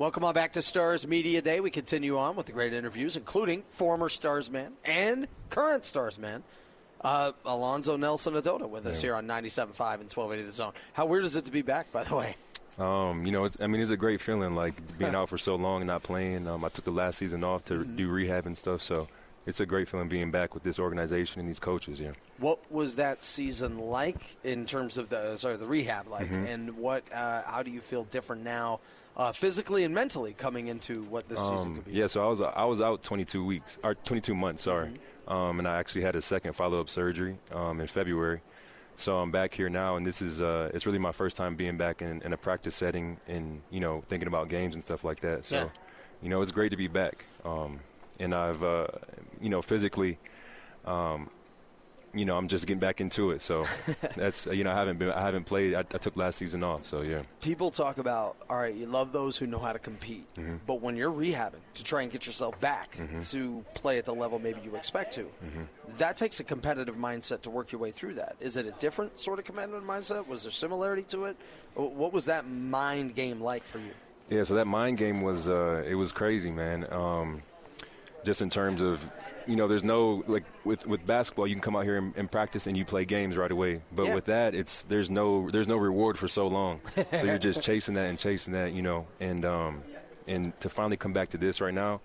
Welcome on back to Stars Media Day. We continue on with the great interviews, including former Stars man and current Stars man, uh, Alonzo Nelson Ododa, with us here on 97.5 and 1280 The Zone. How weird is it to be back, by the way? Um, you know, it's, I mean, it's a great feeling, like being out for so long and not playing. Um, I took the last season off to Mm-hmm. do rehab and stuff, so it's a great feeling being back with this organization and these coaches. Yeah. What was that season like in terms of the sorry the rehab like, Mm-hmm. and what? Uh, how do you feel different now, uh, physically and mentally, coming into what this season could be? Um, Yeah, so I was I was out 22 weeks or 22 months, sorry, Mm-hmm. um, and I actually had a second follow up surgery um, in February. So I'm back here now, and this is uh, it's really my first time being back in, in a practice setting, and you know thinking about games and stuff like that. So, Yeah. you know, it's great to be back, um, and I've uh, you know physically. Um, you know, I'm just getting back into it, so that's you know I haven't been I haven't played. I, I took last season off, so yeah. People talk about all right, you love those who know how to compete, Mm-hmm. but when you're rehabbing to try and get yourself back to play at the level maybe you expect to, Mm-hmm. that takes a competitive mindset to work your way through that. Is it a different sort of competitive mindset? Was there similarity to it? What was that mind game like for you? Yeah, so that mind game was uh, it was crazy, man. Um, just in terms of, you know, there's no like with with basketball, you can come out here and, and practice and you play games right away. But Yeah. with that, it's there's no there's no reward for so long. so you're just chasing that and chasing that, you know, and um, and to finally come back to this right now,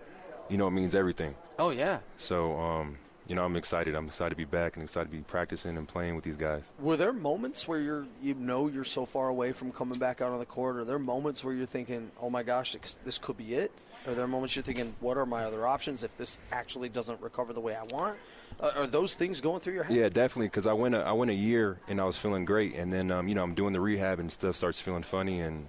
you know, it means everything. Oh yeah. So um, you know, I'm excited. I'm excited to be back and excited to be practicing and playing with these guys. Were there moments where you're you know you're so far away from coming back out on the court? Are there moments where you're thinking, "Oh my gosh, this- could be it"? Are there moments you're thinking, "What are my other options if this actually doesn't recover the way I want"? Uh, are those things going through your head? Yeah, definitely. Because I went a, I went a year and I was feeling great, and then um, you know I'm doing the rehab and stuff starts feeling funny, and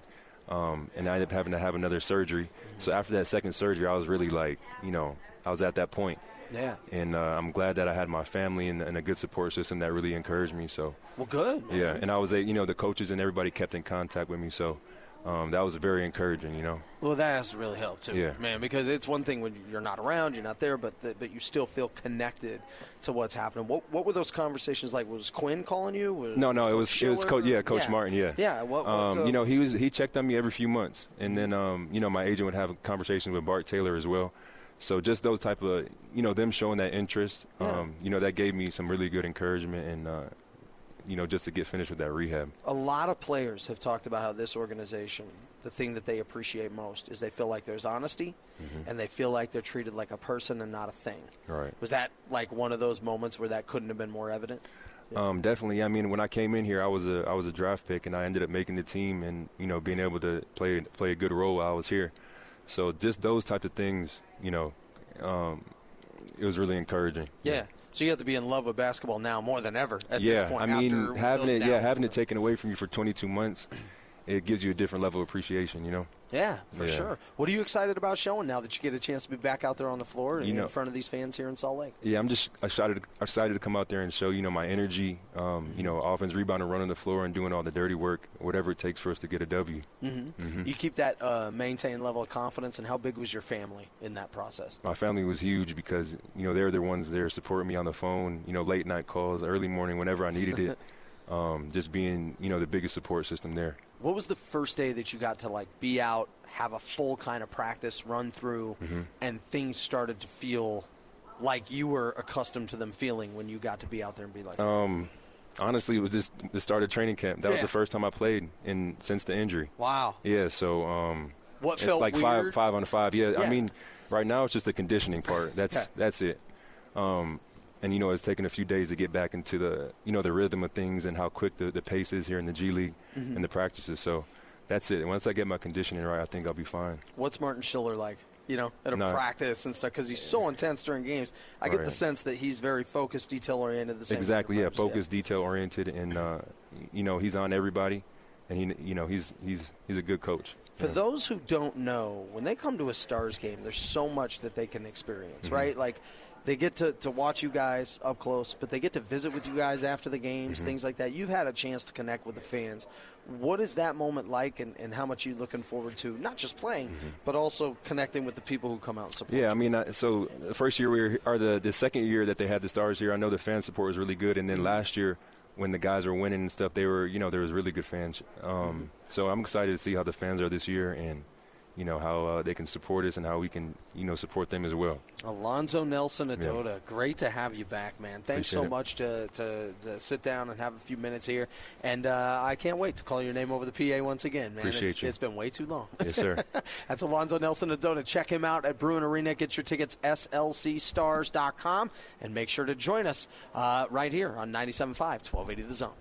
um, and I ended up having to have another surgery. So after that second surgery, I was really like, you know, I was at that point, Yeah. and uh, I'm glad that I had my family and, and a good support system that really encouraged me. So Well, good. yeah, and I was a, you know the coaches and everybody kept in contact with me, so um, that was very encouraging. You know. Well, that has to really help too, Yeah. man. Because it's one thing when you're not around, you're not there, but the, but you still feel connected to what's happening. What what were those conversations like? Was Quin calling you? Was No, no, it was it was Schiller? coach. Yeah, Coach Martin. Yeah, Yeah. What, what, um, uh, you know, he was he checked on me every few months, and then um, you know my agent would have conversations with Bart Taylor as well. So just those type of you know them showing that interest, Yeah. um, you know that gave me some really good encouragement, and uh, you know just to get finished with that rehab. a lot of players have talked about how this organization, the thing that they appreciate most is they feel like there's honesty and they feel like they're treated like a person and not a thing. Right. Was that like one of those moments where that couldn't have been more evident? Um, definitely. I mean, when I came in here, I was a I was a draft pick, and I ended up making the team, and you know being able to play play a good role while I was here. So just those type of things, you know, um, it was really encouraging. Yeah. So you have to be in love with basketball now more than ever at yeah, this point. I mean, having it, yeah, having it taken away from you for 22 months, it gives you a different level of appreciation. You know. Yeah, for Yeah. sure. What are you excited about showing now that you get a chance to be back out there on the floor and You know- in front of these fans here in Salt Lake? Yeah, I'm just excited excited to come out there and show you know my energy. Um, you know, offense, rebound, and running the floor and doing all the dirty work, whatever it takes for us to get a W. You keep that uh, maintained level of confidence, and how big was your family in that process? My family was huge because you know they're the ones there supporting me on the phone. You know, late night calls, early morning, whenever I needed it. um, just being you know the biggest support system there. What was the first day that you got to like be out, have a full kind of practice run through, Mm-hmm. and things started to feel like you were accustomed to them feeling when you got to be out there and be like, Um, honestly, it was just the start of training camp. That was the first time I played in since the injury. "Wow, Yeah, so um, what it's felt like weird?" five five on five. Yeah, Yeah. I mean, right now it's just the conditioning part. That's that's it. Um, and you know, it's taken a few days to get back into the you know the rhythm of things and how quick the, the pace is here in the G League Mm-hmm. and the practices. So that's it. And Once I get my conditioning right, I think I'll be fine. What's Martin Schiller like? You know, at a No. practice and stuff because he's so intense during games. I get the sense that he's very focused, detail oriented. The same exactly. Yeah, focused, detail oriented, and uh, you know he's on everybody, and he you know he's he's he's a good coach. For those who don't know, when they come to a Stars game, there's so much that they can experience, Mm-hmm. right? Like they get to, to watch you guys up close, but they get to visit with you guys after the Mm-hmm. games, things like that. You've had a chance to connect with the fans. What is that moment like, and, and how much are you looking forward to, not just playing, but also connecting with the people who come out and support Mm-hmm. Yeah, you? I mean, I, so the first year we were, or the the second year that they had the stars here, I know the fan support was really good, and then last year when the guys were winning and stuff, they were, you know, there was really good fans. Um, so I'm excited to see how the fans are this year, and you know how uh, they can support us and how we can you know support them as well. Alonzo Nelson Ododa, yeah. great to have you back, man. Thanks Appreciate so it. much to, to, to, sit down and have a few minutes here, and uh, I can't wait to call your name over the PA once again, man. Appreciate it's, you. it's been way too long. Yes, sir. That's Alonzo Nelson Ododa. Check him out at Bruin Arena. Get your tickets slcstars.com, and make sure to join us uh, right here on 97.5, 1280 The Zone.